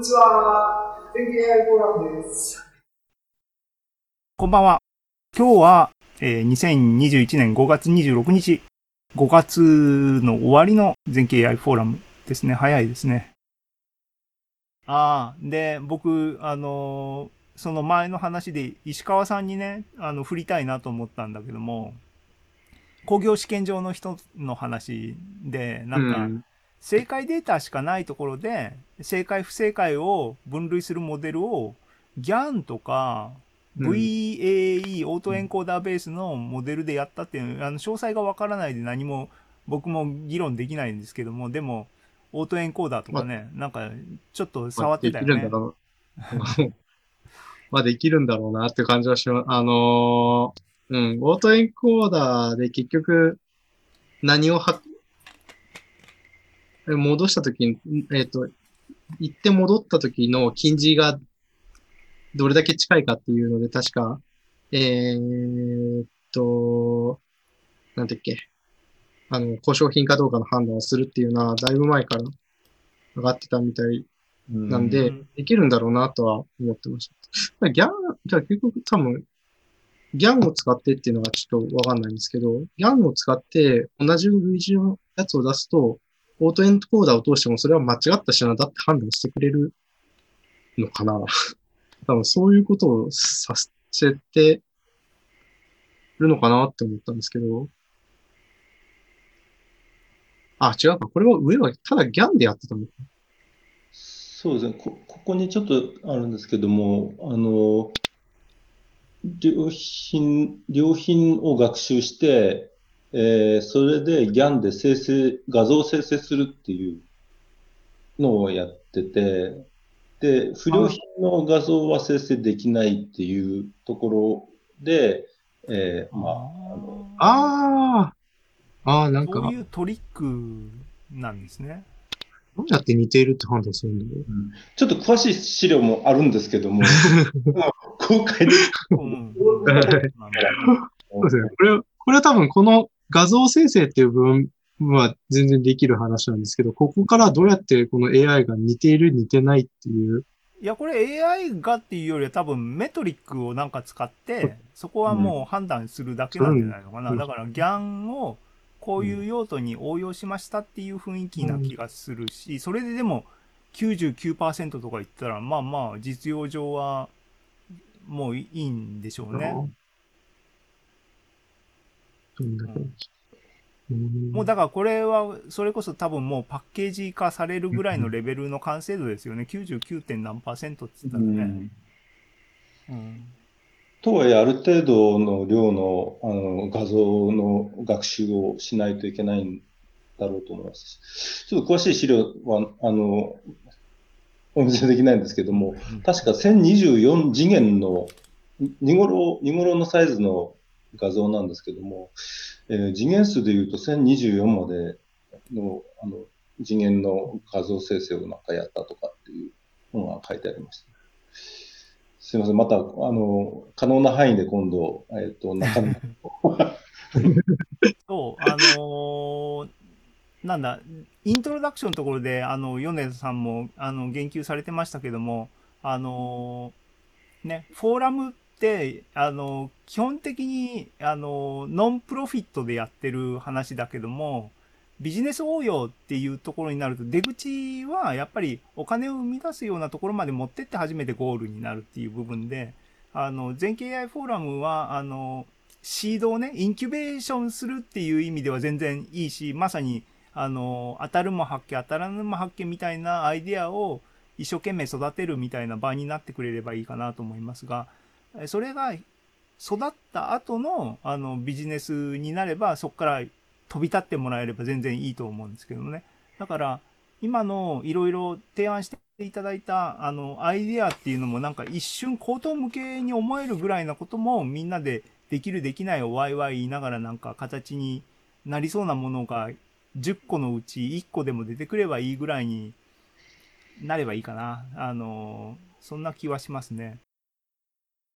にちは。天気 AI フォーラムです。こんばんは。今日は、えー2021年5月26日、5月の終わりの全景 AI フォーラムですね。早いですね。ああ、で、僕、あのーその前の話で石川さんにね、あの、振りたいなと思ったんだけども、工業試験場の人の話で、なんか、うん正解データしかないところで正解不正解を分類するモデルを GAN とかうん VAE オートエンコーダーベースのモデルでやったっていうあの詳細がわからないで何も僕も議論できないんですけどもでもオートエンコーダーとかね、なんかちょっと触ってたよねできるんだ。ろう。まあできるんだろうなって感じはします。あのーうん、オートエンコーダーで結局何をは、え戻したときに、えっ、と、行って戻ったときの近似がどれだけ近いかっていうので、確か、えーっと、なんてっけ、あの、故障品かどうかの判断をするっていうのは、だいぶ前から上がってたみたいなんで、うんできるんだろうなとは思ってました。ギャン、じゃあ結局多分、ギャンを使ってっていうのがちょっとわかんないんですけど、ギャンを使って同じ類似のやつを出すと、オートエンコーダーを通してもそれは間違った品だって判断してくれるのかな 多分そういうことをさせてるのかなって思ったんですけど、あ、違うか。これは上はただギャンでやってたのか。そうですね。こ、ここにちょっとあるんですけども、あの、良品、良品を学習して、えーそれで GAN で生成、画像を生成するっていうのをやってて、で、不良品の画像は生成できないっていうところで、えーまあ、あの、ああ、ああ、なんか、どそういうトリックなんですね。うやって似ているって判断するんだろう。ちょっと詳しい資料もあるんですけども、公開でうん。は いそうですね。これ、これは多分この画像生成っていう部分は全然できる話なんですけど、ここからどうやってこの AI が似ている似てないっていう、いや、これ AI がっていうよりは多分メトリックをなんか使って、そこはもう判断するだけなんじゃないのかな。うんだから GAN をこういう用途に応用しましたっていう雰囲気な気がするし、それででも99%とか言ったら、まあまあ実用上はもういいんでしょうね。もうだからこれはそれこそ多分もうパッケージ化されるぐらいのレベルの完成度ですよね。99. 点何パーセントって言ったらね。うんとはいえ、ある程度の量のあの画像の学習をしないといけないんだろうと思います。ちょっと詳しい資料は、あの、お見せできないんですけども、確か1024次元の2頃、2頃のサイズの画像なんですけども、えー次元数でいうと1024までのあの次元の画像生成をなんかやったとかっていうのが書いてありました。すいません。また、あの、可能な範囲で今度、えっ、と、中身 そう、あのーなんだ、イントロダクションのところで、あの、米津さんも、あの、言及されてましたけども、あのーね、フォーラム、あの基本的に、あのノンプロフィットでやってる話だけども、ビジネス応用っていうところになると、出口はやっぱりお金を生み出すようなところまで持ってって初めてゴールになるっていう部分で、あの、全景 AI フォーラムは、あの、シードをね、インキュベーションするっていう意味では全然いいし、まさに、あの、当たるも発見、当たらぬも発見みたいなアイデアを一生懸命育てるみたいな場になってくれればいいかなと思いますが、それが育った後の、あの、ビジネスになれば、そこから飛び立ってもらえれば全然いいと思うんですけどね。だから、今のいろいろ提案していただいた、あの、アイディアっていうのもなんか一瞬口頭向けに思えるぐらいなこともみんなでできるできないをワイワイ言いながらなんか形になりそうなものが10個のうち1個でも出てくればいいぐらいになればいいかな。あの、そんな気はしますね。